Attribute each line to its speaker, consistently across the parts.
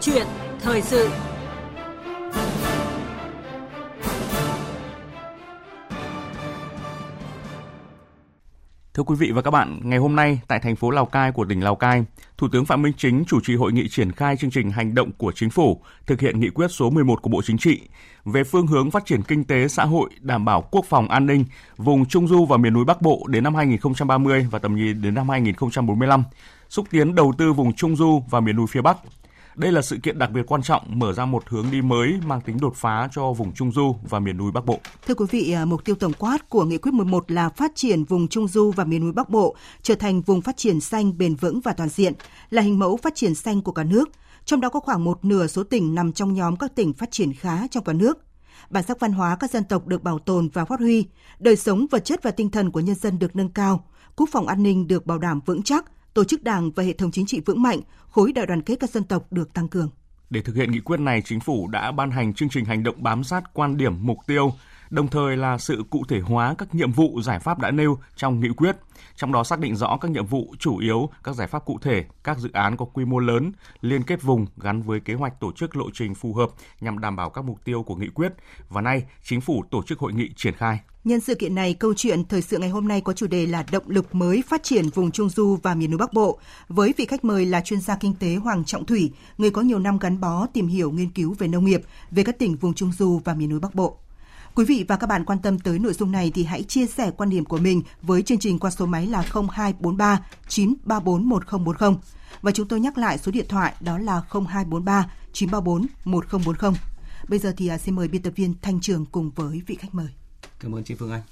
Speaker 1: chuyện thời sự.
Speaker 2: Thưa quý vị và các bạn, ngày hôm nay tại thành phố Lào Cai của tỉnh Lào Cai, Thủ tướng Phạm Minh Chính chủ trì hội nghị triển khai chương trình hành động của chính phủ thực hiện nghị quyết số 11 của Bộ Chính trị về phương hướng phát triển kinh tế xã hội, đảm bảo quốc phòng an ninh vùng Trung du và miền núi Bắc Bộ đến năm 2030 và tầm nhìn đến năm 2045, xúc tiến đầu tư vùng Trung du và miền núi phía Bắc, đây là sự kiện đặc biệt quan trọng mở ra một hướng đi mới mang tính đột phá cho vùng Trung Du và miền núi Bắc Bộ.
Speaker 3: Thưa quý vị, à, mục tiêu tổng quát của Nghị quyết 11 là phát triển vùng Trung Du và miền núi Bắc Bộ trở thành vùng phát triển xanh bền vững và toàn diện, là hình mẫu phát triển xanh của cả nước. Trong đó có khoảng một nửa số tỉnh nằm trong nhóm các tỉnh phát triển khá trong cả nước. Bản sắc văn hóa các dân tộc được bảo tồn và phát huy, đời sống vật chất và tinh thần của nhân dân được nâng cao, quốc phòng an ninh được bảo đảm vững chắc, tổ chức đảng và hệ thống chính trị vững mạnh, khối đại đoàn kết các dân tộc được tăng cường.
Speaker 2: Để thực hiện nghị quyết này, chính phủ đã ban hành chương trình hành động bám sát quan điểm mục tiêu, đồng thời là sự cụ thể hóa các nhiệm vụ giải pháp đã nêu trong nghị quyết, trong đó xác định rõ các nhiệm vụ chủ yếu, các giải pháp cụ thể, các dự án có quy mô lớn, liên kết vùng gắn với kế hoạch tổ chức lộ trình phù hợp nhằm đảm bảo các mục tiêu của nghị quyết. Và nay, chính phủ tổ chức hội nghị triển khai.
Speaker 3: Nhân sự kiện này, câu chuyện thời sự ngày hôm nay có chủ đề là động lực mới phát triển vùng Trung Du và miền núi Bắc Bộ, với vị khách mời là chuyên gia kinh tế Hoàng Trọng Thủy, người có nhiều năm gắn bó tìm hiểu nghiên cứu về nông nghiệp, về các tỉnh vùng Trung Du và miền núi Bắc Bộ. Quý vị và các bạn quan tâm tới nội dung này thì hãy chia sẻ quan điểm của mình với chương trình qua số máy là 0243 934 1040. Và chúng tôi nhắc lại số điện thoại đó là 0243 934 1040. Bây giờ thì à, xin mời biên tập viên Thanh Trường cùng với vị khách mời.
Speaker 4: Cảm ơn chị Phương Anh.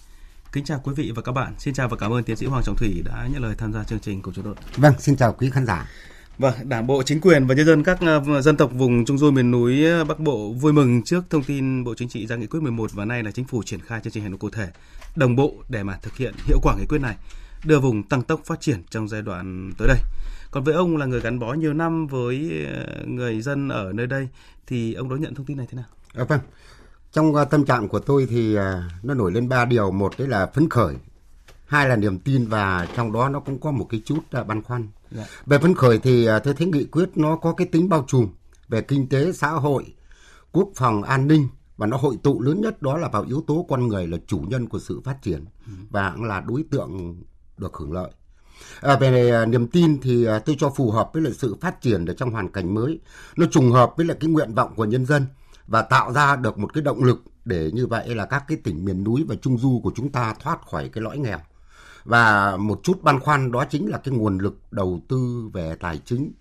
Speaker 4: Kính chào quý vị và các bạn. Xin chào và cảm ơn tiến sĩ Hoàng Trọng Thủy đã nhận lời tham gia chương trình của chúng tôi.
Speaker 5: Vâng, xin chào quý khán giả.
Speaker 4: Vâng, Đảng bộ, chính quyền và nhân dân các ờ, dân tộc vùng Trung du miền núi ờ, Bắc Bộ vui mừng trước thông tin Bộ Chính trị ra nghị quyết 11 và nay là chính phủ triển khai chương trình hành động cụ thể đồng bộ để mà thực hiện hiệu quả nghị quyết này, đưa vùng tăng tốc phát triển trong giai đoạn tới đây. Còn với ông là người gắn bó nhiều năm với ờ, người dân ở nơi đây thì ông đón nhận thông tin này thế nào?
Speaker 5: À, vâng, trong tâm trạng của tôi thì nó nổi lên ba điều, một đấy là phấn khởi, hai là niềm tin và trong đó nó cũng có một cái chút băn khoăn Dạ. Về phấn khởi thì à, tôi thấy nghị quyết nó có cái tính bao trùm về kinh tế, xã hội, quốc phòng, an ninh và nó hội tụ lớn nhất đó là vào yếu tố con người là chủ nhân của sự phát triển ừ. và cũng là đối tượng được hưởng lợi. À, về à, niềm tin thì à, tôi cho phù hợp với lại sự phát triển ở trong hoàn cảnh mới, nó trùng hợp với lại cái nguyện vọng của nhân dân và tạo ra được một cái động lực để như vậy là các cái tỉnh miền núi và trung du của chúng ta thoát khỏi cái lõi nghèo và một chút băn khoăn đó chính là cái nguồn lực đầu tư về tài chính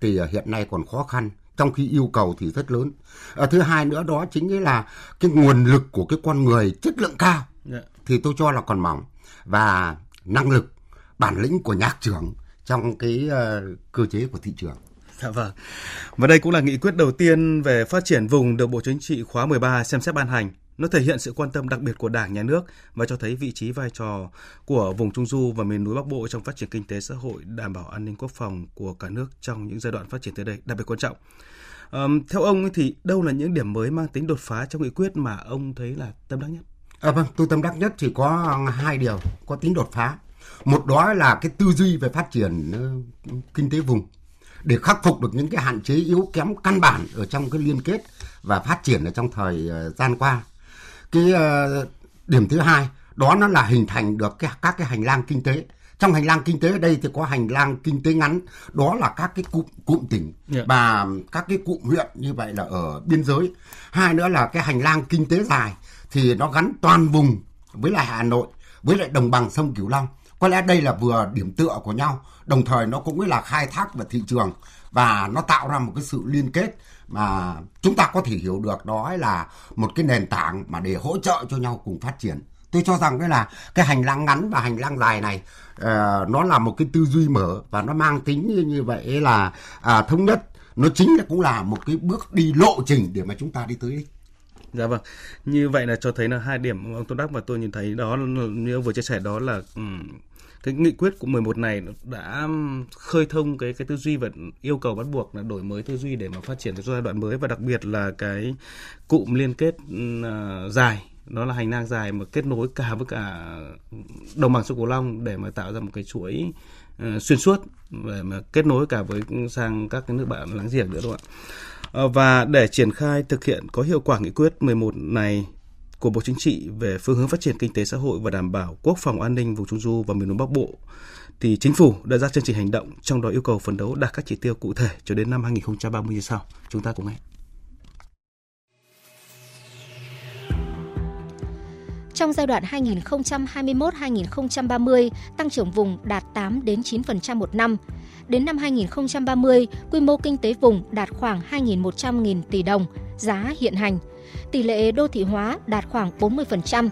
Speaker 5: thì à, hiện nay còn khó khăn trong khi yêu cầu thì rất lớn. À, thứ hai nữa đó chính là cái nguồn lực của cái con người chất lượng cao yeah. Dạ. thì tôi cho là còn mỏng và năng lực bản lĩnh của nhạc trưởng trong cái uh, cơ chế của thị trường.
Speaker 4: Dạ vâng. Và đây cũng là nghị quyết đầu tiên về phát triển vùng được Bộ Chính trị khóa 13 xem xét ban hành nó thể hiện sự quan tâm đặc biệt của Đảng, Nhà nước và cho thấy vị trí vai trò của vùng Trung Du và miền núi Bắc Bộ trong phát triển kinh tế xã hội, đảm bảo an ninh quốc phòng của cả nước trong những giai đoạn phát triển tới đây đặc biệt quan trọng. Um, theo ông thì đâu là những điểm mới mang tính đột phá trong nghị quyết mà ông thấy là tâm đắc nhất?
Speaker 5: À, vâng, tôi tâm đắc nhất chỉ có hai điều có tính đột phá. Một đó là cái tư duy về phát triển uh, kinh tế vùng để khắc phục được những cái hạn chế yếu kém căn bản ở trong cái liên kết và phát triển ở trong thời uh, gian qua cái uh, điểm thứ hai đó nó là hình thành được cái, các cái hành lang kinh tế trong hành lang kinh tế ở đây thì có hành lang kinh tế ngắn đó là các cái cụm cụm tỉnh yeah. Dạ. và các cái cụm huyện như vậy là ở biên giới hai nữa là cái hành lang kinh tế dài thì nó gắn toàn vùng với lại Hà Nội với lại đồng bằng sông Cửu Long có lẽ đây là vừa điểm tựa của nhau đồng thời nó cũng là khai thác về thị trường và nó tạo ra một cái sự liên kết mà chúng ta có thể hiểu được đó là một cái nền tảng mà để hỗ trợ cho nhau cùng phát triển. Tôi cho rằng cái là cái hành lang ngắn và hành lang dài này uh, nó là một cái tư duy mở và nó mang tính như, như vậy là uh, thống nhất. Nó chính là cũng là một cái bước đi lộ trình để mà chúng ta đi tới.
Speaker 4: Dạ vâng. Như vậy là cho thấy là hai điểm ông Tôn Đắc và tôi nhìn thấy đó như ông vừa chia sẻ đó là um, cái nghị quyết của 11 này đã khơi thông cái cái tư duy và yêu cầu bắt buộc là đổi mới tư duy để mà phát triển cho giai đoạn mới và đặc biệt là cái cụm liên kết uh, dài nó là hành lang dài mà kết nối cả với cả đồng bằng sông Cửu Long để mà tạo ra một cái chuỗi uh, xuyên suốt để mà kết nối cả với sang các cái nước bạn láng giềng nữa đúng không ạ? Ờ, và để triển khai thực hiện có hiệu quả nghị quyết 11 này của Bộ Chính trị về phương hướng phát triển kinh tế xã hội và đảm bảo quốc phòng an ninh vùng Trung du và miền Núi Bắc Bộ thì chính phủ đã ra chương trình hành động trong đó yêu cầu phấn đấu đạt các chỉ tiêu cụ thể cho đến năm 2030 như sau. Chúng ta cùng nghe.
Speaker 1: Trong giai đoạn 2021-2030, tăng trưởng vùng đạt 8 đến 9% một năm. Đến năm 2030, quy mô kinh tế vùng đạt khoảng 2.100.000 tỷ đồng, giá hiện hành. Tỷ lệ đô thị hóa đạt khoảng 40%,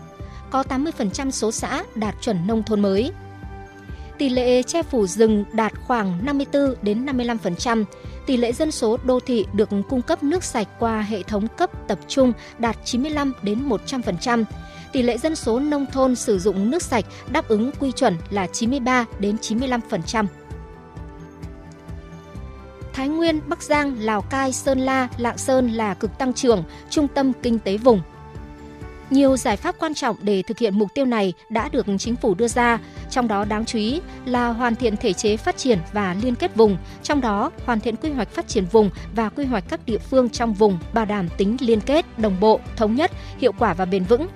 Speaker 1: có 80% số xã đạt chuẩn nông thôn mới. Tỷ lệ che phủ rừng đạt khoảng 54 đến 55%, tỷ lệ dân số đô thị được cung cấp nước sạch qua hệ thống cấp tập trung đạt 95 đến 100%, tỷ lệ dân số nông thôn sử dụng nước sạch đáp ứng quy chuẩn là 93 đến 95%. Thái Nguyên, Bắc Giang, Lào Cai, Sơn La, Lạng Sơn là cực tăng trưởng, trung tâm kinh tế vùng. Nhiều giải pháp quan trọng để thực hiện mục tiêu này đã được chính phủ đưa ra, trong đó đáng chú ý là hoàn thiện thể chế phát triển và liên kết vùng, trong đó hoàn thiện quy hoạch phát triển vùng và quy hoạch các địa phương trong vùng bảo đảm tính liên kết, đồng bộ, thống nhất, hiệu quả và bền vững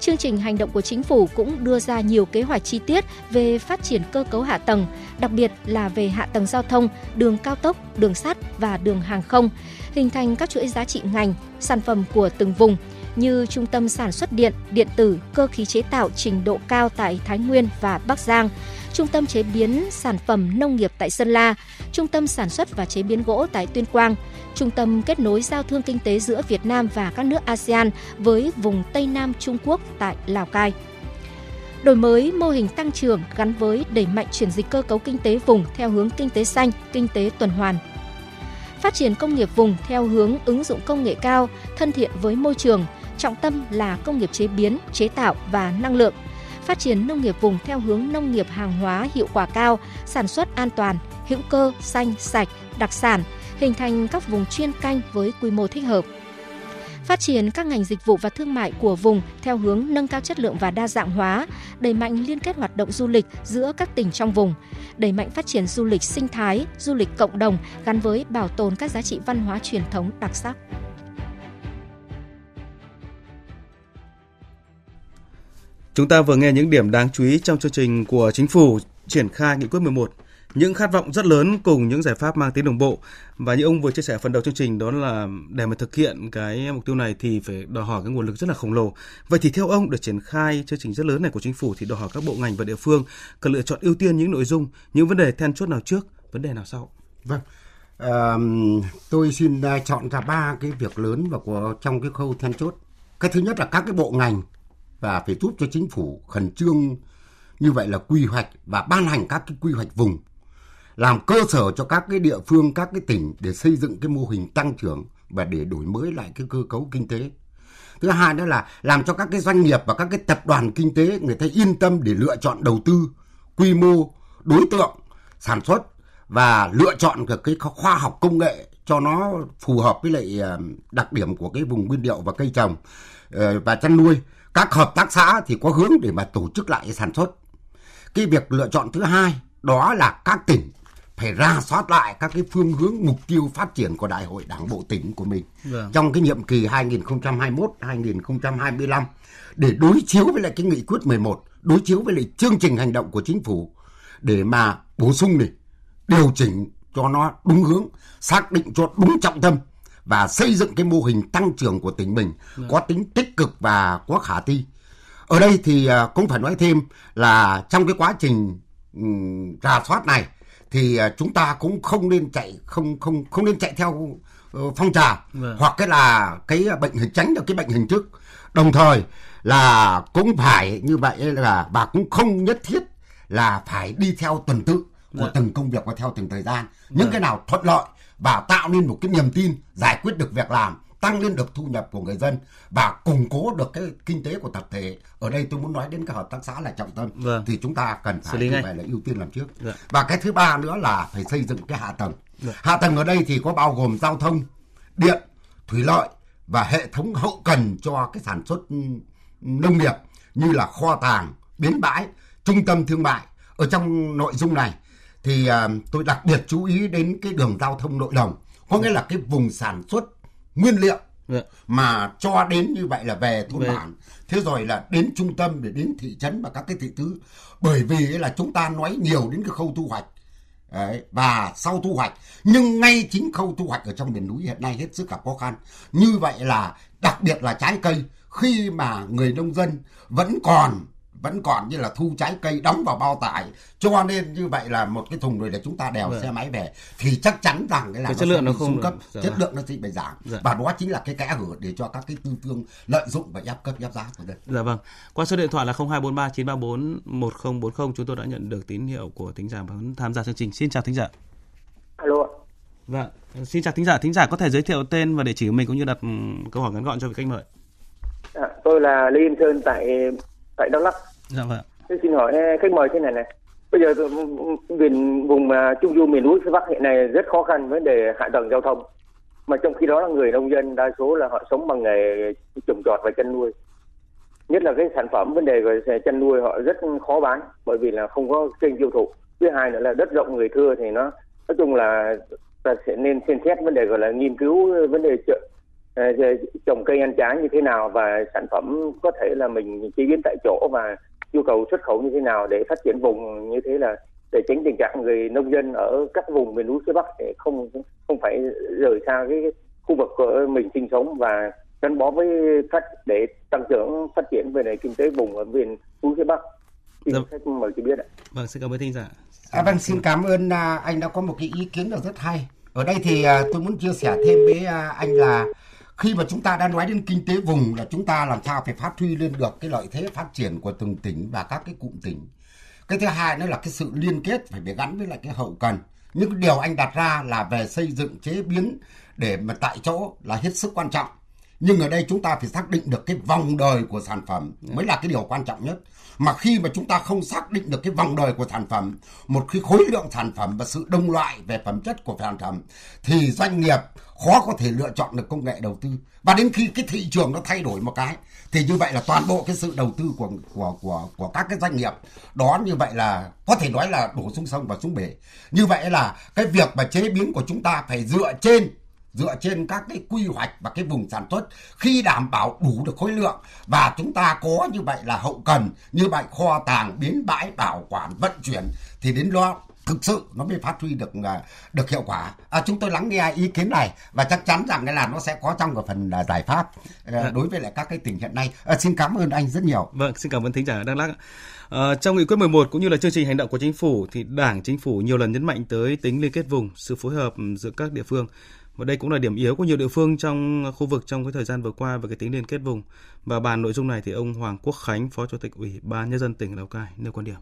Speaker 1: chương trình hành động của chính phủ cũng đưa ra nhiều kế hoạch chi tiết về phát triển cơ cấu hạ tầng, đặc biệt là về hạ tầng giao thông, đường cao tốc, đường sắt và đường hàng không, hình thành các chuỗi giá trị ngành, sản phẩm của từng vùng như trung tâm sản xuất điện, điện tử, cơ khí chế tạo trình độ cao tại Thái Nguyên và Bắc Giang, trung tâm chế biến sản phẩm nông nghiệp tại Sơn La, trung tâm sản xuất và chế biến gỗ tại Tuyên Quang, trung tâm kết nối giao thương kinh tế giữa Việt Nam và các nước ASEAN với vùng Tây Nam Trung Quốc tại Lào Cai. Đổi mới mô hình tăng trưởng gắn với đẩy mạnh chuyển dịch cơ cấu kinh tế vùng theo hướng kinh tế xanh, kinh tế tuần hoàn. Phát triển công nghiệp vùng theo hướng ứng dụng công nghệ cao, thân thiện với môi trường, trọng tâm là công nghiệp chế biến, chế tạo và năng lượng. Phát triển nông nghiệp vùng theo hướng nông nghiệp hàng hóa hiệu quả cao, sản xuất an toàn, hữu cơ, xanh, sạch, đặc sản, hình thành các vùng chuyên canh với quy mô thích hợp. Phát triển các ngành dịch vụ và thương mại của vùng theo hướng nâng cao chất lượng và đa dạng hóa, đẩy mạnh liên kết hoạt động du lịch giữa các tỉnh trong vùng, đẩy mạnh phát triển du lịch sinh thái, du lịch cộng đồng gắn với bảo tồn các giá trị văn hóa truyền thống đặc sắc.
Speaker 4: Chúng ta vừa nghe những điểm đáng chú ý trong chương trình của chính phủ triển khai nghị quyết 11 những khát vọng rất lớn cùng những giải pháp mang tính đồng bộ và như ông vừa chia sẻ phần đầu chương trình đó là để mà thực hiện cái mục tiêu này thì phải đòi hỏi cái nguồn lực rất là khổng lồ. Vậy thì theo ông để triển khai chương trình rất lớn này của chính phủ thì đòi hỏi các bộ ngành và địa phương cần lựa chọn ưu tiên những nội dung, những vấn đề then chốt nào trước, vấn đề nào sau?
Speaker 5: Vâng. À, tôi xin à, chọn ra ba cái việc lớn và của trong cái khâu then chốt. Cái thứ nhất là các cái bộ ngành và phải giúp cho chính phủ khẩn trương như vậy là quy hoạch và ban hành các cái quy hoạch vùng làm cơ sở cho các cái địa phương, các cái tỉnh để xây dựng cái mô hình tăng trưởng và để đổi mới lại cái cơ cấu kinh tế. Thứ hai nữa là làm cho các cái doanh nghiệp và các cái tập đoàn kinh tế người ta yên tâm để lựa chọn đầu tư, quy mô, đối tượng, sản xuất và lựa chọn được cái khoa học công nghệ cho nó phù hợp với lại ờ, đặc điểm của cái vùng nguyên liệu và cây trồng ờ, và chăn nuôi. Các hợp tác xã thì có hướng để mà tổ chức lại sản xuất. Cái việc lựa chọn thứ hai đó là các tỉnh phải ra soát lại các cái phương hướng mục tiêu phát triển của đại hội đảng bộ tỉnh của mình vâng. trong cái nhiệm kỳ 2021-2025 để đối chiếu với lại cái nghị quyết 11, đối chiếu với lại chương trình hành động của chính phủ để mà bổ sung này, điều chỉnh cho nó đúng hướng, xác định cho đúng trọng tâm và xây dựng cái mô hình tăng trưởng của tỉnh mình vâng. có tính tích cực và có khả thi. Ở đây thì à, cũng phải nói thêm là trong cái quá trình rà soát này thì à, chúng ta cũng không nên chạy không không không nên chạy theo ờ, phong trào vâng. hoặc cái là cái bệnh hình tránh được cái bệnh hình thức đồng thời là cũng phải như vậy là bà cũng không nhất thiết là phải đi theo tuần tự của vâng. từng công việc và theo từng thời gian những vâng. cái nào thuận lợi và tạo nên một cái niềm tin giải quyết được việc làm tăng lên được thu nhập của người dân và củng cố được cái kinh tế của tập thể ở đây tôi muốn nói đến cái hợp tác xã là trọng tâm vâng. thì chúng ta cần phải như vậy là ưu tiên làm trước vâng. và cái thứ ba nữa là phải xây dựng cái hạ tầng vâng. hạ tầng ở đây thì có bao gồm giao thông điện thủy lợi và hệ thống hậu cần cho cái sản xuất nông nghiệp như là kho tàng, bến bãi, trung tâm thương mại. Ở trong nội dung này thì uh, tôi đặc biệt chú ý đến cái đường giao thông nội đồng, có nghĩa là cái vùng sản xuất nguyên liệu dạ. mà cho đến như vậy là về thôn bản. Thế rồi là đến trung tâm để đến thị trấn và các cái thị tứ. Bởi vì là chúng ta nói nhiều đến cái khâu thu hoạch. Đấy, và sau thu hoạch. Nhưng ngay chính khâu thu hoạch ở trong miền núi hiện nay hết sức gặp khó khăn. Như vậy là đặc biệt là trái cây khi mà người nông dân vẫn còn vẫn còn như là thu trái cây đóng vào bao tải. Cho nên như vậy là một cái thùng rồi để chúng ta đèo dạ. xe máy về. Thì chắc chắn rằng cái là
Speaker 4: cái chất lượng nó không
Speaker 5: cấp dạ. chất lượng nó sẽ bị giảm. Dạ. và đó chính là cái kẽ hở để cho các cái tư thương lợi dụng và ép cấp ép giá của đây
Speaker 4: dạ vâng. Qua số điện thoại là 0243 934 1040 chúng tôi đã nhận được tín hiệu của thính giả muốn tham gia chương trình. Xin chào thính giả.
Speaker 6: Alo
Speaker 4: vâng. Xin chào thính giả. Thính giả có thể giới thiệu tên và địa chỉ của mình cũng như đặt câu hỏi ngắn gọn cho vị khách mời.
Speaker 6: À, tôi là Lê Yên Sơn tại tại Đắk Lắk.
Speaker 4: Dạ vâng.
Speaker 6: Tôi xin hỏi khách mời thế này này. Bây giờ miền vùng mà trung du miền núi phía Bắc hiện nay rất khó khăn vấn đề hạ tầng giao thông. Mà trong khi đó là người nông dân đa số là họ sống bằng nghề trồng trọt và chăn nuôi. Nhất là cái sản phẩm vấn đề về chăn nuôi họ rất khó bán bởi vì là không có kênh tiêu thụ. Thứ hai nữa là đất rộng người thưa thì nó nói chung là ta sẽ nên xem xét vấn đề gọi là nghiên cứu vấn đề chợ trồng cây ăn trái như thế nào và sản phẩm có thể là mình chế biến tại chỗ và nhu cầu xuất khẩu như thế nào để phát triển vùng như thế là để tránh tình trạng người nông dân ở các vùng miền núi phía Bắc để không không phải rời xa cái khu vực của mình sinh sống và gắn bó với phát để tăng trưởng phát triển về nền kinh tế vùng ở miền núi phía Bắc. Xin dạ. khách mời chị biết ạ.
Speaker 4: Vâng, xin cảm ơn thính giả.
Speaker 5: À, vâng, xin cảm ơn à, anh đã có một cái ý kiến rất hay. Ở đây thì à, tôi muốn chia sẻ thêm với à, anh là khi mà chúng ta đã nói đến kinh tế vùng là chúng ta làm sao phải phát huy lên được cái lợi thế phát triển của từng tỉnh và các cái cụm tỉnh. Cái thứ hai nữa là cái sự liên kết phải phải gắn với lại cái hậu cần. Những điều anh đặt ra là về xây dựng chế biến để mà tại chỗ là hết sức quan trọng nhưng ở đây chúng ta phải xác định được cái vòng đời của sản phẩm. Mới là cái điều quan trọng nhất. Mà khi mà chúng ta không xác định được cái vòng đời của sản phẩm một khi khối lượng sản phẩm và sự đông loại về phẩm chất của sản phẩm thì doanh nghiệp khó có thể lựa chọn được công nghệ đầu tư. Và đến khi cái thị trường nó thay đổi một cái thì như vậy là toàn bộ cái sự đầu tư của của của của các cái doanh nghiệp đó như vậy là có thể nói là đổ xuống sông và xuống bể. Như vậy là cái việc mà chế biến của chúng ta phải dựa trên dựa trên các cái quy hoạch và cái vùng sản xuất khi đảm bảo đủ được khối lượng và chúng ta có như vậy là hậu cần như vậy kho tàng biến bãi bảo quản vận chuyển thì đến đó thực sự nó mới phát huy được à, được hiệu quả. À, chúng tôi lắng nghe ý kiến này và chắc chắn rằng cái là nó sẽ có trong cái phần là giải pháp à, đối với lại các cái tỉnh hiện nay. À, xin cảm ơn anh rất nhiều.
Speaker 4: Vâng, xin cảm ơn thính giả Đắk Lắk. À, trong nghị quyết 11 cũng như là chương trình hành động của chính phủ thì Đảng, chính phủ nhiều lần nhấn mạnh tới tính liên kết vùng, sự phối hợp giữa các địa phương và đây cũng là điểm yếu của nhiều địa phương trong khu vực trong cái thời gian vừa qua về cái tính liên kết vùng. Và bàn nội dung này thì ông Hoàng Quốc Khánh, Phó Chủ tịch Ủy ban nhân dân tỉnh Lào Cai nêu quan điểm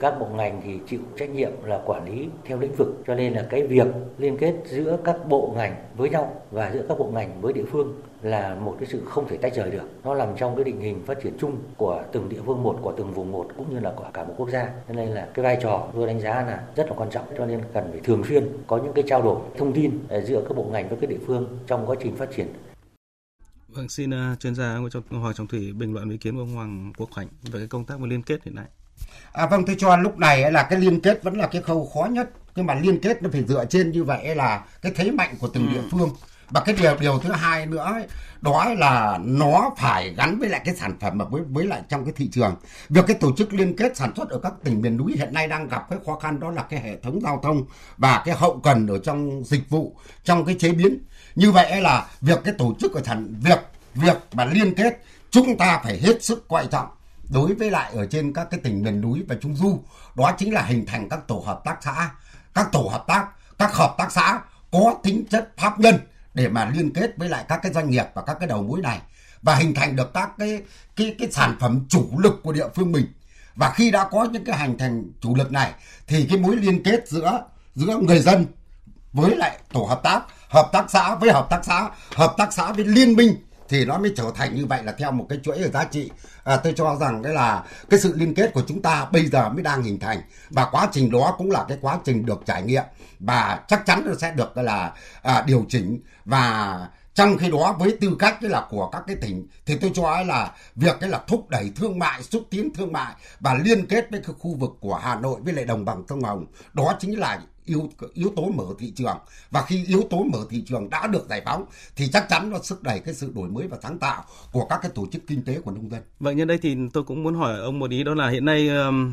Speaker 7: các bộ ngành thì chịu trách nhiệm là quản lý theo lĩnh vực cho nên là cái việc liên kết giữa các bộ ngành với nhau và giữa các bộ ngành với địa phương là một cái sự không thể tách rời được. Nó nằm trong cái định hình phát triển chung của từng địa phương một của từng vùng một cũng như là của cả một quốc gia. Cho nên là cái vai trò tôi đánh giá là rất là quan trọng cho nên cần phải thường xuyên có những cái trao đổi thông tin ờ, giữa các bộ ngành với các địa phương trong quá trình phát triển.
Speaker 4: Vâng, xin uh, chuyên gia Hoàng Trọng Thủy bình luận ý kiến của ông Hoàng Quốc Khánh về cái công tác về liên kết hiện nay.
Speaker 5: À, vâng tôi cho lúc này là cái liên kết vẫn là cái khâu khó nhất. Nhưng mà liên kết nó phải dựa trên như vậy là cái thế mạnh của từng ừ. địa phương. Và cái điều điều thứ hai nữa ấy, đó là nó phải gắn với lại cái sản phẩm mà với với lại trong cái thị trường. Việc cái tổ chức liên kết sản xuất ở các tỉnh miền núi hiện nay đang gặp cái khó khăn đó là cái hệ thống giao thông và cái hậu cần ở trong dịch vụ trong cái chế biến. Như vậy là việc cái tổ chức của sản việc việc mà liên kết chúng ta phải hết sức quan trọng đối với lại ở trên các cái tỉnh miền núi và trung du, đó chính là hình thành các tổ hợp tác xã. Các tổ hợp tác, các hợp tác xã có tính chất pháp nhân để mà liên kết với lại các cái doanh nghiệp và các cái đầu mối này và hình thành được các cái cái cái sản phẩm chủ lực của địa phương mình. Và khi đã có những cái hành thành chủ lực này thì cái mối liên kết giữa giữa người dân với lại tổ hợp tác hợp tác xã với hợp tác xã, hợp tác xã với liên minh thì nó mới trở thành như vậy là theo một cái chuỗi ở giá trị. À, tôi cho rằng đấy là cái sự liên kết của chúng ta bây giờ mới đang hình thành và quá trình đó cũng là cái quá trình được trải nghiệm và chắc chắn nó sẽ được là à, điều chỉnh. Và trong khi đó với tư cách là của các cái tỉnh thì tôi cho là việc cái là thúc đẩy thương mại xúc tiến thương mại và liên kết với cái khu vực của Hà Nội với lại đồng bằng sông Hồng. Đó chính là yếu yếu tố mở thị trường và khi yếu tố mở thị trường đã được giải phóng, thì chắc chắn nó sức đẩy cái sự đổi mới và sáng tạo của các cái tổ chức kinh tế của nông dân.
Speaker 4: Vậy nhân đây thì tôi cũng muốn hỏi ông một ý, đó là hiện nay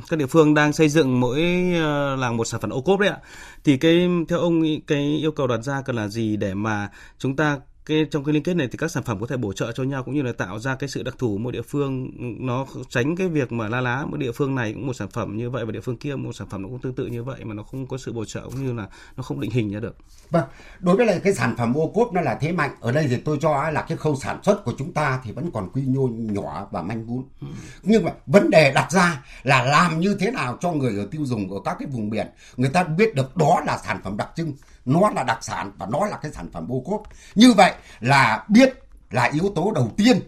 Speaker 4: các địa phương đang xây dựng mỗi ờ, làng một sản phẩm ô cốp đấy ạ. Thì cái, theo ông cái yêu cầu đặt ra cần là gì để mà chúng ta cái trong cái liên kết này thì các sản phẩm có thể bổ trợ cho nhau cũng như là tạo ra cái sự đặc thù mỗi địa phương nó tránh cái việc mà la lá một địa phương này cũng một sản phẩm như vậy và địa phương kia một sản phẩm nó cũng tương tự như vậy mà nó không có sự bổ trợ cũng như là nó không định hình ra được.
Speaker 5: Vâng, đối với lại cái sản phẩm ô cốp nó là thế mạnh ở đây thì tôi cho là cái khâu sản xuất của chúng ta thì vẫn còn quy mô nhỏ và manh mún. Ừ. Nhưng mà vấn đề đặt ra là làm như thế nào cho người ở tiêu dùng ở các cái vùng biển người ta biết được đó là sản phẩm đặc trưng nó là đặc sản và nó là cái sản phẩm ô cốp như vậy là biết là yếu tố đầu tiên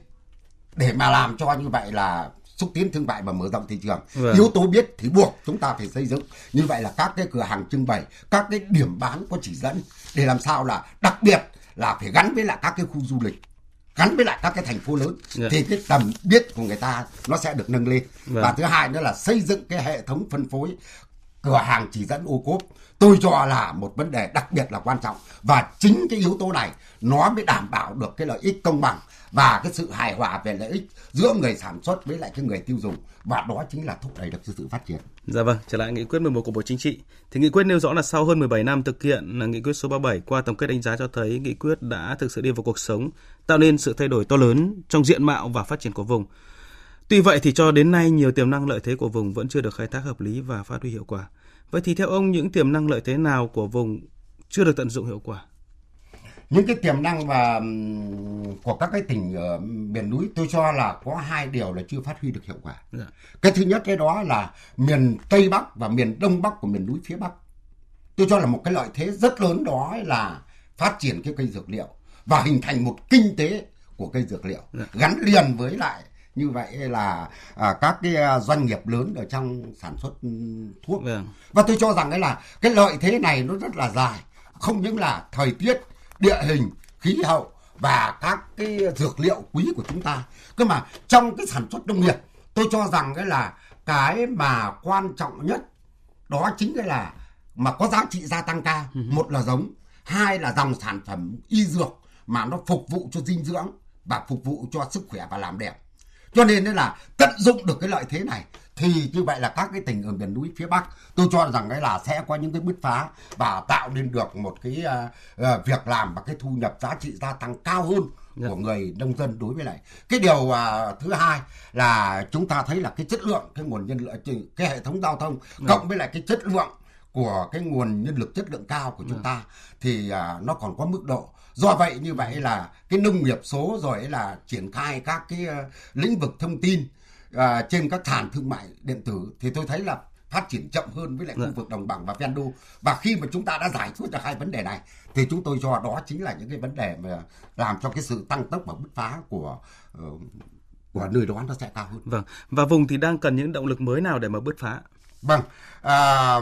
Speaker 5: để mà làm cho như vậy là xúc tiến thương mại và mở rộng thị trường vâng. yếu tố biết thì buộc chúng ta phải xây dựng như vậy là các cái cửa hàng trưng bày các cái điểm bán có chỉ dẫn để làm sao là đặc biệt là phải gắn với lại các cái khu du lịch gắn với lại các cái thành phố lớn yeah. Dạ. thì cái tầm biết của người ta nó sẽ được nâng lên vâng. và thứ hai nữa là xây dựng cái hệ thống phân phối cửa hàng chỉ dẫn ô cốp tôi cho là một vấn đề đặc biệt là quan trọng và chính cái yếu tố này nó mới đảm bảo được cái lợi ích công bằng và cái sự hài hòa về lợi ích giữa người sản xuất với lại cái người tiêu dùng và đó chính là thúc đẩy được sự phát triển.
Speaker 4: Dạ vâng, trở lại nghị quyết 11 của Bộ Chính trị. Thì nghị quyết nêu rõ là sau hơn 17 năm thực hiện là nghị quyết số 37 qua tổng kết đánh giá cho thấy nghị quyết đã thực sự đi vào cuộc sống, tạo nên sự thay đổi to lớn trong diện mạo và phát triển của vùng. Tuy vậy thì cho đến nay nhiều tiềm năng lợi thế của vùng vẫn chưa được khai thác hợp lý và phát huy hiệu quả. Vậy thì theo ông những tiềm năng lợi thế nào của vùng chưa được tận dụng hiệu quả?
Speaker 5: Những cái tiềm năng và của các cái tỉnh ở miền núi tôi cho là có hai điều là chưa phát huy được hiệu quả. Dạ. Cái thứ nhất cái đó là miền Tây Bắc và miền Đông Bắc của miền núi phía Bắc. Tôi cho là một cái lợi thế rất lớn đó là phát triển cái cây dược liệu và hình thành một kinh tế của cây dược liệu dạ. gắn liền với lại như vậy là à, các cái à, doanh nghiệp lớn ở trong sản xuất thuốc. Vâng. và tôi cho rằng cái là cái lợi thế này nó rất là dài. Không những là thời tiết địa hình khí hậu và các cái dược liệu quý của chúng ta. Cơ mà trong cái sản xuất nông nghiệp tôi cho rằng cái là cái mà quan trọng nhất đó chính cái là mà có giá trị gia tăng cao. Ừ. một là giống hai là dòng sản phẩm y dược mà nó phục vụ cho dinh dưỡng và phục vụ cho sức khỏe và làm đẹp cho nên là tận dụng được cái lợi thế này thì như vậy là các cái tỉnh ở miền núi phía Bắc tôi cho rằng cái là sẽ có những cái bứt phá và tạo nên được một cái uh, uh, việc làm và cái thu nhập giá trị gia tăng cao hơn yeah. Dạ. của người nông dân đối với lại cái điều uh, thứ hai là chúng ta thấy là cái chất lượng cái nguồn nhân lực cái hệ thống giao thông yeah. Dạ. cộng với lại cái chất lượng của cái nguồn nhân lực chất lượng cao của chúng. Dạ. ta thì uh, nó còn có mức độ do vậy như vậy là cái nông nghiệp số rồi là triển khai các cái uh, lĩnh vực thông tin uh, trên các sàn thương mại điện tử thì tôi thấy là phát triển chậm hơn với lại khu vực đồng bằng và ven đô và khi mà chúng ta đã giải quyết được hai vấn đề này thì chúng tôi cho đó chính là những cái vấn đề mà làm cho cái sự tăng tốc và bứt phá của uh, của nơi đó nó sẽ cao hơn.
Speaker 4: Vâng. Và vùng thì đang cần những động lực mới nào để mà bứt phá?
Speaker 5: Vâng, à,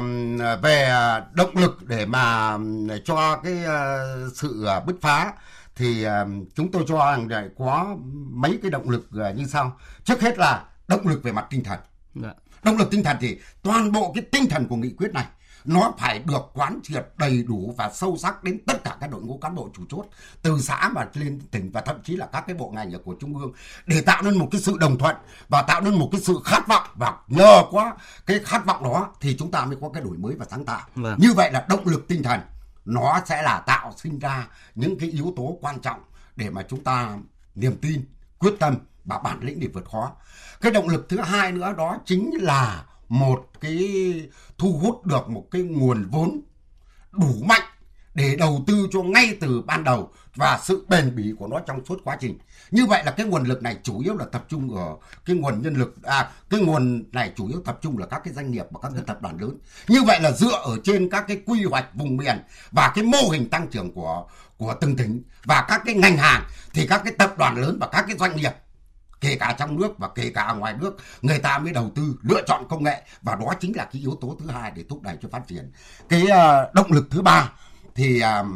Speaker 5: về động lực để mà cho cái à, sự à, bứt phá thì à, chúng tôi cho rằng có mấy cái động lực như sau. Trước hết là động lực về mặt tinh thần. Dạ. Động lực tinh thần thì toàn bộ cái tinh thần của nghị quyết này nó phải được quán triệt đầy đủ và sâu sắc đến tất cả các đội ngũ cán bộ chủ chốt từ xã mà lên tỉnh và thậm chí là các cái bộ ngành ở của trung ương để tạo nên một cái sự đồng thuận và tạo nên một cái sự khát vọng. Và nhờ quá cái khát vọng đó thì chúng ta mới có cái đổi mới và sáng tạo. Vâng. như vậy là động lực tinh thần nó sẽ là tạo sinh ra những cái yếu tố quan trọng để mà chúng ta niềm tin quyết tâm và bản lĩnh để vượt khó. Cái động lực thứ hai nữa đó chính là một cái thu hút được một cái nguồn vốn đủ mạnh để đầu tư cho ngay từ ban đầu và sự bền bỉ của nó trong suốt quá trình. Như vậy là cái nguồn lực này chủ yếu là tập trung ở cái nguồn nhân lực à cái nguồn này chủ yếu tập trung là các cái doanh nghiệp và các cái tập đoàn lớn. Như vậy là dựa ở trên các cái quy hoạch vùng miền và cái mô hình tăng trưởng của của từng tỉnh và các cái ngành hàng thì các cái tập đoàn lớn và các cái doanh nghiệp kể cả trong nước và kể cả ngoài nước người ta mới đầu tư lựa chọn công nghệ. Và đó chính là cái yếu tố thứ hai để thúc đẩy cho phát triển. Cái uh, động lực thứ ba thì uh,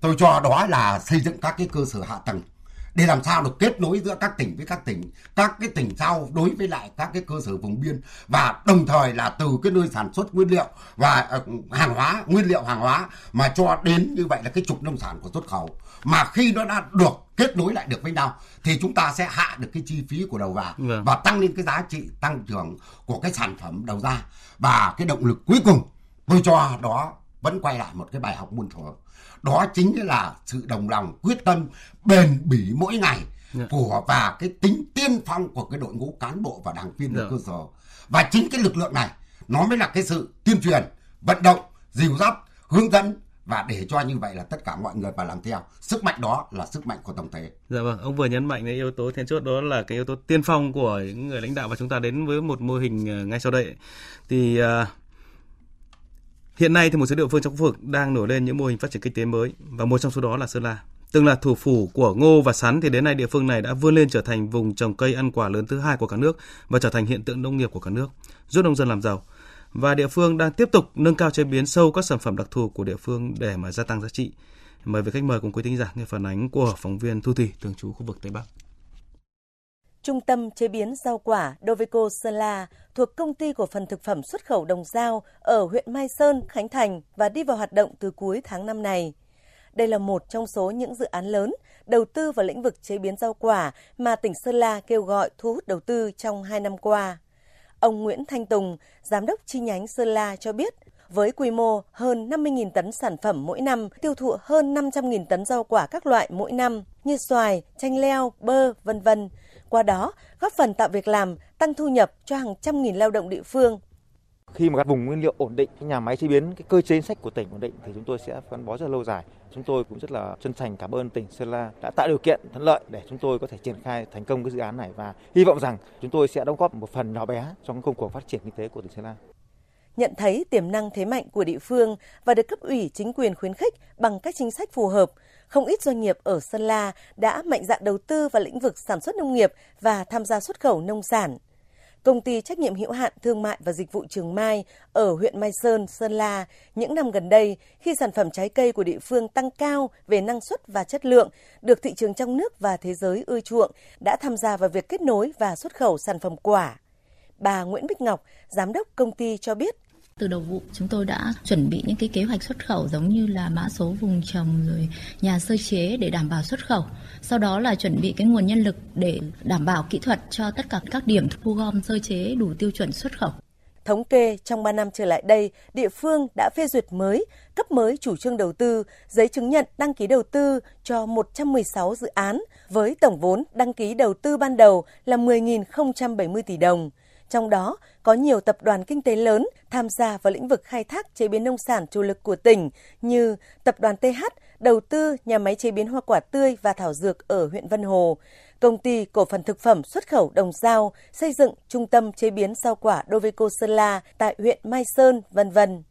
Speaker 5: tôi cho đó là xây dựng các cái cơ sở hạ tầng để làm sao được kết nối giữa các tỉnh với các tỉnh, các cái tỉnh sau đối với lại các cái cơ sở vùng biên. Và đồng thời là từ cái nơi sản xuất nguyên liệu và ờ, hàng hóa, nguyên liệu hàng hóa mà cho đến như vậy là cái trục nông sản của xuất khẩu. Mà khi nó đã được kết nối lại được với nhau thì chúng ta sẽ hạ được cái chi phí của đầu vào vâng. và tăng lên cái giá trị tăng trưởng của cái sản phẩm đầu ra và cái động lực cuối cùng tôi cho đó vẫn quay lại một cái bài học muôn thuở đó chính là sự đồng lòng quyết tâm bền bỉ mỗi ngày. Dạ. của và cái tính tiên phong của cái đội ngũ cán bộ và đảng viên ở. Dạ. cơ sở và chính cái lực lượng này nó mới là cái sự tuyên truyền vận động dìu dắt hướng dẫn và để cho như vậy là tất cả mọi người vào làm theo sức mạnh đó là sức mạnh của tổng thể
Speaker 4: dạ vâng ông vừa nhấn mạnh đến yếu tố then chốt đó là cái yếu tố tiên phong của những người lãnh đạo và chúng ta đến với một mô hình ờ, ngay sau đây thì uh, Hiện nay thì một số địa phương trong khu vực đang nổi lên những mô hình phát triển kinh tế mới và một trong số đó là Sơn La. Từng là thủ phủ của ngô và sắn thì đến nay địa phương này đã vươn lên trở thành vùng trồng cây ăn quả lớn thứ hai của cả nước và trở thành hiện tượng nông nghiệp của cả nước, giúp nông dân làm giàu. Và địa phương đang tiếp tục nâng cao chế biến sâu các sản phẩm đặc thù của địa phương để mà gia tăng giá trị. Mời vị khách mời cùng quý thính giả nghe phản ánh của phóng viên Thu Thủy thường trú khu vực Tây Bắc.
Speaker 8: Trung tâm chế biến rau quả Doveco Sơn La thuộc công ty cổ phần thực phẩm xuất khẩu Đồng Giao ở huyện Mai Sơn, Khánh Thành và đi vào hoạt động từ cuối tháng năm này. Đây là một trong số những dự án lớn đầu tư vào lĩnh vực chế biến rau quả mà tỉnh Sơn La kêu gọi thu hút đầu tư trong hai năm qua. Ông Nguyễn Thanh Tùng, giám đốc chi nhánh Sơn La cho biết, với quy mô hơn 50.000 tấn sản phẩm mỗi năm, tiêu thụ hơn 500.000 tấn rau quả các loại mỗi năm như xoài, chanh leo, bơ, vân vân qua đó góp phần tạo việc làm, tăng thu nhập cho hàng trăm nghìn lao động địa phương.
Speaker 9: Khi mà các vùng nguyên liệu ổn định, cái nhà máy chế biến, cái cơ chế chính sách của tỉnh ổn định thì chúng tôi sẽ gắn bó rất lâu dài. Chúng tôi cũng rất là chân thành cảm ơn tỉnh Sơn La đã tạo điều kiện thuận lợi để chúng tôi có thể triển khai thành công cái dự án này và hy vọng rằng chúng tôi sẽ đóng góp một phần nhỏ bé trong công cuộc phát triển kinh tế của tỉnh Sơn La
Speaker 8: nhận thấy tiềm năng thế mạnh của địa phương và được cấp ủy chính quyền khuyến khích bằng các chính sách phù hợp, không ít doanh nghiệp ở Sơn La đã mạnh dạn đầu tư vào lĩnh vực sản xuất nông nghiệp và tham gia xuất khẩu nông sản. Công ty trách nhiệm hữu hạn thương mại và dịch vụ Trường Mai ở huyện Mai Sơn, Sơn La những năm gần đây khi sản phẩm trái cây của địa phương tăng cao về năng suất và chất lượng, được thị trường trong nước và thế giới ưa chuộng, đã tham gia vào việc kết nối và xuất khẩu sản phẩm quả. Bà Nguyễn Bích Ngọc, giám đốc công ty cho biết
Speaker 10: từ đầu vụ chúng tôi đã chuẩn bị những cái kế hoạch xuất khẩu giống như là mã số vùng trồng rồi nhà sơ chế để đảm bảo xuất khẩu. Sau đó là chuẩn bị cái nguồn nhân lực để đảm bảo kỹ thuật cho tất cả các điểm thu gom sơ chế đủ tiêu chuẩn xuất khẩu.
Speaker 8: Thống kê trong 3 năm trở lại đây, địa phương đã phê duyệt mới, cấp mới chủ trương đầu tư, giấy chứng nhận đăng ký đầu tư cho 116 dự án với tổng vốn đăng ký đầu tư ban đầu là 10.070 tỷ đồng. Trong đó có nhiều tập đoàn kinh tế lớn tham gia vào lĩnh vực khai thác chế biến nông sản chủ lực của tỉnh như Tập đoàn TH đầu tư nhà máy chế biến hoa quả tươi và thảo dược ở huyện Vân Hồ, Công ty cổ phần thực phẩm xuất khẩu Đồng Giao xây dựng trung tâm chế biến rau quả Doveco Sơn La tại huyện Mai Sơn, vân vân.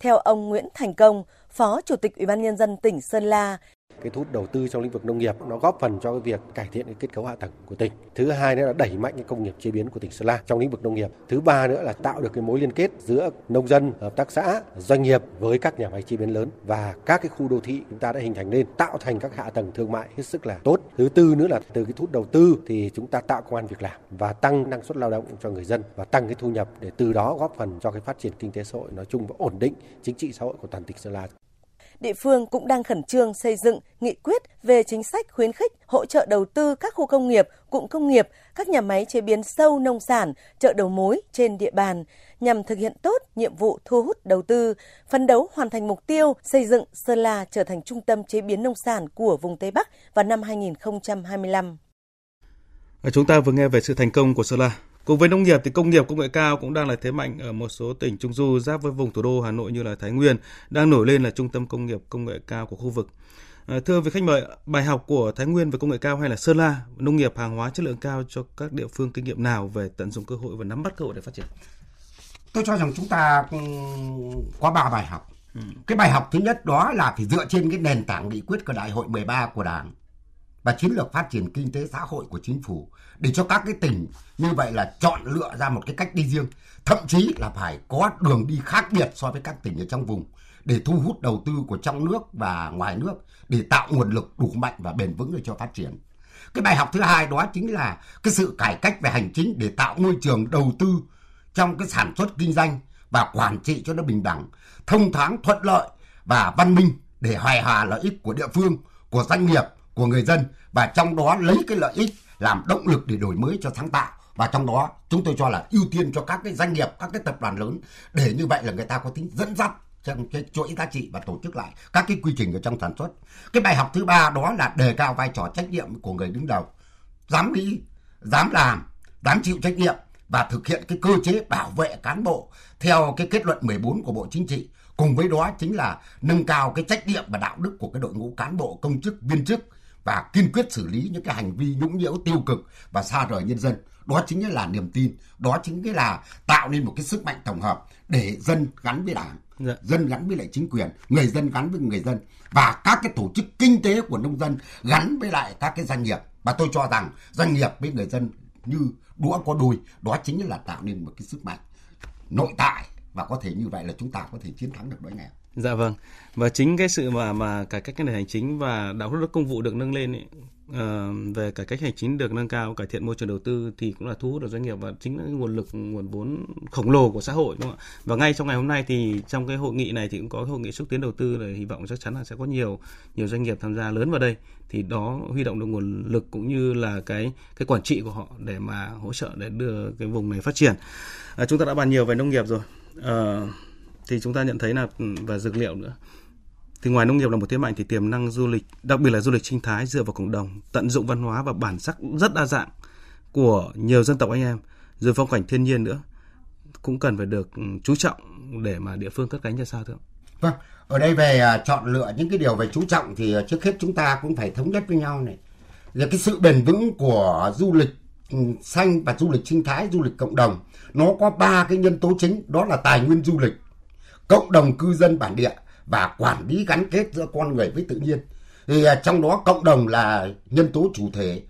Speaker 8: Theo ông Nguyễn Thành Công, Phó Chủ tịch Ủy ban nhân dân tỉnh Sơn La,
Speaker 11: cái thu hút đầu tư trong lĩnh vực nông nghiệp nó góp phần cho cái việc cải thiện cái kết cấu hạ tầng của tỉnh. Thứ hai nữa là đẩy mạnh cái công nghiệp chế biến của tỉnh Sơn La trong lĩnh vực nông nghiệp. Thứ ba nữa là tạo được cái mối liên kết giữa nông dân, hợp tác xã, doanh nghiệp với các nhà máy chế biến lớn và các cái khu đô thị chúng ta đã hình thành lên tạo thành các hạ tầng thương mại hết sức là tốt. Thứ tư nữa là từ cái thu hút đầu tư thì chúng ta tạo công an việc làm và tăng năng suất lao động cho người dân và tăng cái thu nhập để từ đó góp phần cho cái phát triển kinh tế xã hội nói chung và ổn định chính trị xã hội của toàn tỉnh Sơn La
Speaker 8: địa phương cũng đang khẩn trương xây dựng nghị quyết về chính sách khuyến khích hỗ trợ đầu tư các khu công nghiệp, cụm công nghiệp, các nhà máy chế biến sâu nông sản, chợ đầu mối trên địa bàn nhằm thực hiện tốt nhiệm vụ thu hút đầu tư, phấn đấu hoàn thành mục tiêu xây dựng Sơn La trở thành trung tâm chế biến nông sản của vùng Tây Bắc vào năm 2025.
Speaker 4: Chúng ta vừa nghe về sự thành công của Sơn La Cùng với nông nghiệp thì công nghiệp công nghệ cao cũng đang là thế mạnh ở một số tỉnh trung du giáp với vùng thủ đô Hà Nội như là Thái Nguyên đang nổi lên là trung tâm công nghiệp công nghệ cao của khu vực. À, thưa vị khách mời, bài học của Thái Nguyên về công nghệ cao hay là Sơn La, nông nghiệp hàng hóa chất lượng cao cho các địa phương kinh nghiệm nào về tận dụng cơ hội và nắm bắt cơ hội để phát triển?
Speaker 5: Tôi cho rằng chúng ta có ba bài học. Ừ. Cái bài học thứ nhất đó là phải dựa trên cái nền tảng nghị quyết của Đại hội 13 của Đảng và chiến lược phát triển kinh tế xã hội của chính phủ để cho các cái tỉnh như vậy là chọn lựa ra một cái cách đi riêng thậm chí là phải có đường đi khác biệt so với các tỉnh ở trong vùng để thu hút đầu tư của trong nước và ngoài nước để tạo nguồn lực đủ mạnh và bền vững để cho phát triển. Cái bài học thứ hai đó chính là cái sự cải cách về hành chính để tạo môi trường đầu tư trong cái sản xuất kinh doanh và quản trị cho nó bình đẳng, thông thoáng thuận lợi và văn minh để hài hòa lợi ích của địa phương, của doanh nghiệp, của người dân và trong đó lấy cái lợi ích làm động lực để đổi mới cho sáng tạo. Và trong đó, chúng tôi cho là ưu tiên cho các cái doanh nghiệp, các cái tập đoàn lớn. Để như vậy là người ta có tính dẫn dắt trong cái chuỗi giá trị và tổ chức lại các cái quy trình ở trong sản xuất. Cái bài học thứ ba đó là đề cao vai trò trách nhiệm của người đứng đầu. Dám nghĩ, dám làm, dám chịu trách nhiệm và thực hiện cái cơ chế bảo vệ cán bộ theo cái kết luận 14 của Bộ Chính trị. Cùng với đó chính là nâng cao cái trách nhiệm và đạo đức của cái đội ngũ cán bộ, công chức, viên chức và kiên quyết xử lý những cái hành vi nhũng nhiễu tiêu cực và xa rời nhân dân. Đó chính là niềm tin, đó chính là tạo nên một cái sức mạnh tổng hợp để dân gắn với đảng, dạ. dân gắn với lại chính quyền, người dân gắn với người dân và các cái tổ chức kinh tế của nông dân gắn với lại các cái doanh nghiệp. Và tôi cho rằng doanh nghiệp với người dân như đũa có đuôi đó chính là tạo nên một cái sức mạnh nội tại và có thể như vậy là chúng ta có thể chiến thắng được đói nghèo.
Speaker 4: Dạ vâng. Và chính cái sự mà mà cải cách cái nền hành chính và đạo đức công vụ được nâng lên ấy, uh, ờ, về cải cách hành chính được nâng cao, cải thiện môi trường đầu tư thì cũng là thu hút được doanh nghiệp và chính là nguồn lực nguồn vốn khổng lồ của xã hội đúng không ạ? Và ngay trong ngày hôm nay thì trong cái hội nghị này thì cũng có hội nghị xúc tiến đầu tư là hy vọng chắc chắn là sẽ có nhiều nhiều doanh nghiệp tham gia lớn vào đây thì đó huy động được nguồn lực cũng như là cái cái quản trị của họ để mà hỗ trợ để đưa cái vùng này phát triển. À, chúng ta đã bàn nhiều về nông nghiệp rồi. Uh, thì chúng ta nhận thấy là ừ, và dược liệu nữa. Thì ngoài nông nghiệp là một thế mạnh thì tiềm năng du lịch, đặc biệt là du lịch sinh thái dựa vào cộng đồng, tận dụng văn hóa và bản sắc rất đa dạng của nhiều dân tộc anh em. Rồi phong cảnh thiên nhiên nữa, cũng cần phải được ừ, chú trọng để mà địa phương cất cánh ra sao thưa
Speaker 5: vâng ở đây về à, chọn lựa những cái điều về chú trọng thì à, trước hết chúng ta cũng phải thống nhất với nhau này. Về cái sự bền vững của du lịch ừ, xanh và du lịch sinh thái, du lịch cộng đồng, nó có ba cái nhân tố chính, đó là tài nguyên du lịch cộng đồng cư dân bản địa và quản lý gắn kết giữa con người với tự nhiên. Thì à, trong đó cộng đồng là nhân tố chủ thể,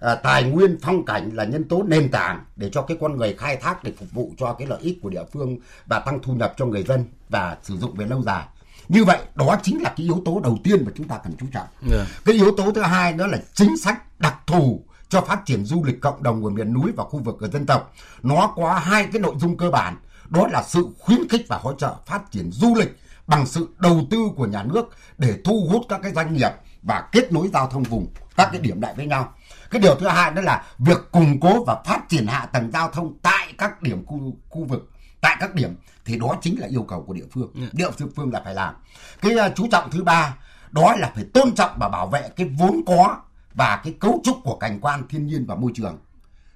Speaker 5: à, tài nguyên phong cảnh là nhân tố nền tảng để cho cái con người khai thác để phục vụ cho cái lợi ích của địa phương và tăng thu nhập cho người dân và sử dụng về lâu dài. Như vậy đó chính là cái yếu tố đầu tiên mà chúng ta cần chú trọng. Yeah. Dạ. Cái yếu tố thứ hai đó là chính sách đặc thù cho phát triển du lịch cộng đồng của miền núi và khu vực của dân tộc. Nó có hai cái nội dung cơ bản đó là sự khuyến khích và hỗ trợ phát triển du lịch bằng sự đầu tư của nhà nước để thu hút các cái doanh nghiệp và kết nối giao thông vùng các cái điểm đại với nhau. Cái điều thứ hai đó là việc củng cố và phát triển hạ tầng giao thông tại các điểm khu, khu vực tại các điểm thì đó chính là yêu cầu của địa phương. Dạ. Địa phương là phải làm. Cái uh, chú trọng thứ ba đó là phải tôn trọng và bảo vệ cái vốn có và cái cấu trúc của cảnh quan thiên nhiên và môi trường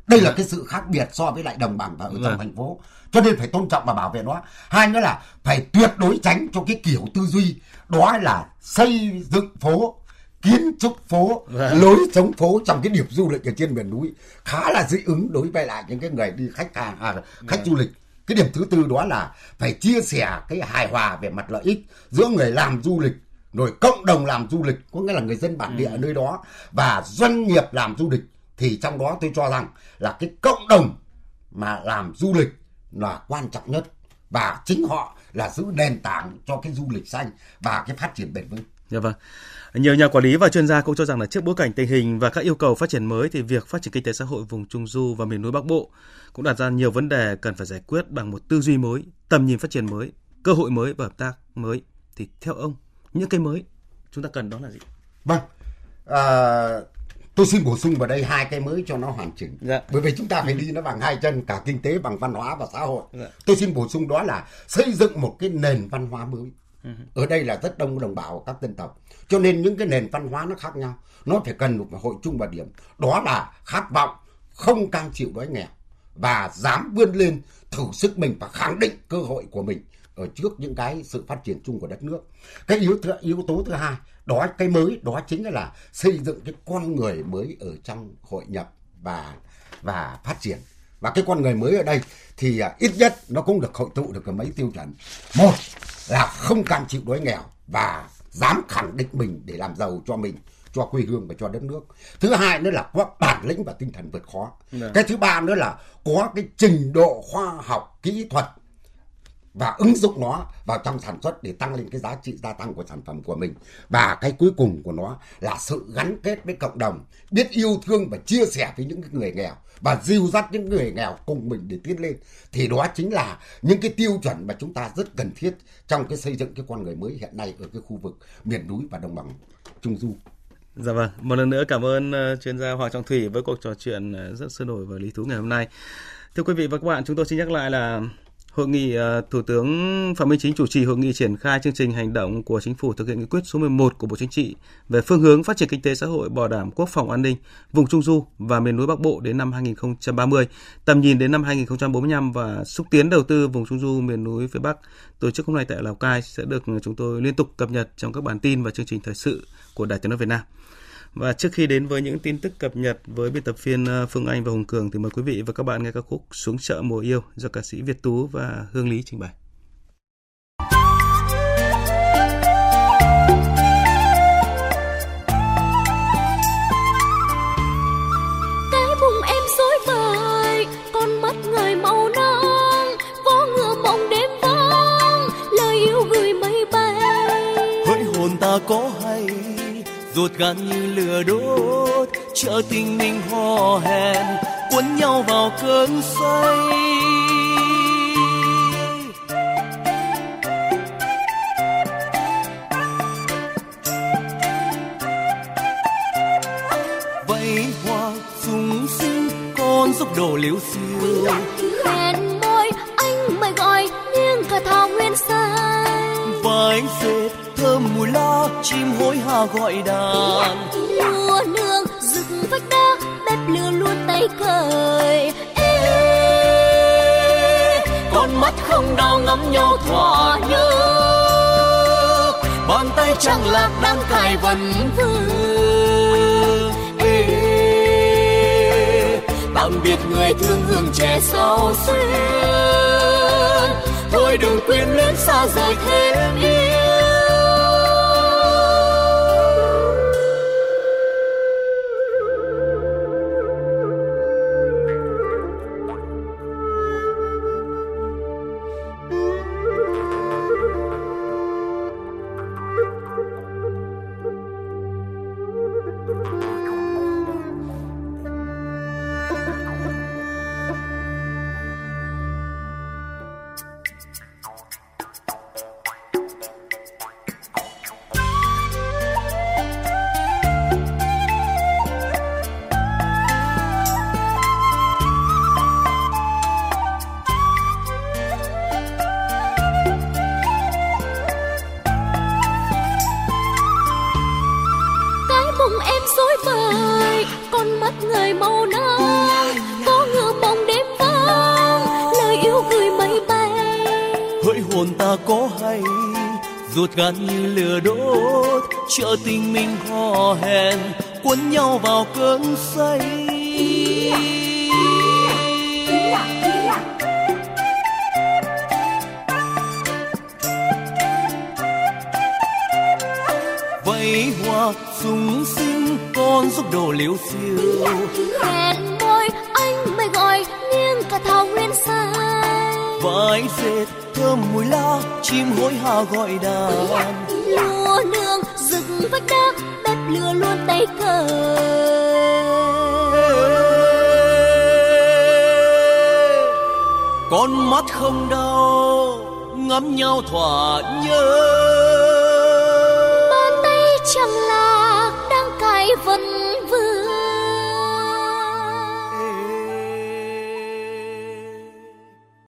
Speaker 5: đây là cái sự khác biệt so với lại đồng bằng và ở trong vâng. thành phố. Cho nên phải tôn trọng và bảo vệ nó. Hai nữa là phải tuyệt đối tránh cho cái kiểu tư duy. Đó là xây dựng phố kiến trúc phố vâng. lối sống phố trong cái điểm du lịch ở trên miền núi. Khá là dị ứng đối với lại những cái người đi khách hàng à, khách du lịch. Cái điểm thứ tư đó là phải chia sẻ cái hài hòa về mặt lợi ích giữa người làm du lịch rồi cộng đồng làm du lịch có nghĩa là người dân bản địa ở ừ. nơi đó và doanh nghiệp làm du lịch thì trong đó tôi cho rằng là cái cộng đồng mà làm du lịch là quan trọng nhất và chính họ là giữ nền tảng cho cái du lịch xanh và cái phát triển bền vững.
Speaker 4: Dạ vâng. Nhiều nhà quản lý và chuyên gia cũng cho rằng là trước bối cảnh tình hình và các yêu cầu phát triển mới thì việc phát triển kinh tế xã hội vùng Trung Du và miền núi Bắc Bộ cũng đặt ra nhiều vấn đề cần phải giải quyết bằng một tư duy mới, tầm nhìn phát triển mới, cơ hội mới và hợp tác mới. Thì theo ông, những cái mới chúng ta cần đó là gì?
Speaker 5: Vâng, à, tôi xin bổ sung vào đây hai cái mới cho nó hoàn chỉnh. Dạ. bởi vì chúng ta phải đi nó bằng hai chân cả kinh tế bằng văn hóa và xã hội. Dạ. tôi xin bổ sung đó là xây dựng một cái nền văn hóa mới. Ừ. ở đây là rất đông đồng bào các dân tộc. Cho nên những cái nền văn hóa nó khác nhau. Nó phải cần một hội chung và điểm. Đó là khát vọng không cam chịu đói nghèo và dám vươn lên thử sức mình và khẳng định cơ hội của mình ở trước những cái sự phát triển chung của đất nước. Cái yếu tố yếu tố thứ hai đó cái mới đó chính là xây dựng cái con người mới ở trong hội nhập và và phát triển và cái con người mới ở đây thì à, ít nhất nó cũng được hội tụ được cái mấy tiêu chuẩn một là không cam chịu đói nghèo và dám khẳng định mình để làm giàu cho mình cho quê hương và cho đất nước thứ hai nữa là có bản lĩnh và tinh thần vượt khó Được. Dạ. cái thứ ba nữa là có cái trình độ khoa học kỹ thuật và ứng dụng nó vào trong sản xuất để tăng lên cái giá trị gia tăng của sản phẩm của mình. Và cái cuối cùng của nó là sự gắn kết với cộng đồng biết yêu thương và chia sẻ với những người nghèo và dìu dắt những người nghèo cùng mình để tiến lên. Thì đó chính là những cái tiêu chuẩn mà chúng ta rất cần thiết trong cái xây dựng cái con người mới hiện nay ở cái khu vực miền núi và đồng bằng trung du.
Speaker 4: Dạ vâng, một lần nữa cảm ơn ờ, chuyên gia Hoàng Trọng Thủy với cuộc trò chuyện ờ, rất sôi nổi và lý thú ngày hôm nay. Thưa quý vị và các bạn, chúng tôi xin nhắc lại là Hội nghị ờ, Thủ tướng Phạm Minh Chính chủ trì hội nghị triển khai chương trình hành động của Chính phủ thực hiện nghị quyết số 11 của Bộ Chính trị về phương hướng phát triển kinh tế xã hội bảo đảm quốc phòng an ninh vùng Trung du và miền núi Bắc Bộ đến năm 2030, tầm nhìn đến năm 2045 và xúc tiến đầu tư vùng Trung du miền núi phía Bắc. Tổ chức hôm nay tại Lào Cai sẽ được chúng tôi liên tục cập nhật trong các bản tin và chương trình thời sự của Đài Tiếng nói Việt Nam. Và trước khi đến với những tin tức cập nhật với biên tập viên ờ, Phương Anh và Hùng Cường thì mời quý vị và các bạn nghe ca khúc Xuống chợ mùa yêu do ca sĩ Việt Tú và Hương Lý trình bày.
Speaker 12: Cái bụng em rối bời, con mắt người màu nắng, vó ngựa mộng đêm vắng, lời yêu gửi mây bay.
Speaker 13: hỡi hồn ta có hay ruột gan như chợ tình mình hò hẹn cuốn nhau vào cơn say. Vẫy hoa sung sinh con dốc đổ liếu xiêu
Speaker 12: hẹn môi anh mời gọi nghiêng cả thảo nguyên xanh
Speaker 13: vai dệt thơm mùi la chim hối hả gọi đàn Trăng lạc đang cài vần vương. Tạm biệt người thương hương trẻ sao xuyên thôi đừng quên luyến xa rời thêm đi. Hồn ta có hay ruột gan như lửa đốt chợ tình mình hò hẹn cuốn nhau vào cơn say. Vẫy hoa sung sinh con giúp đồ liếu xiêu
Speaker 12: hẹn môi anh mời gọi nghiêng cả thảo nguyên xanh
Speaker 13: vai dệt thơm mùi la chim hối hả gọi đàn.
Speaker 12: Lúa nương rực vách đá bếp lửa luôn tay cởi
Speaker 13: con mắt không đau ngắm nhau thỏa nhớ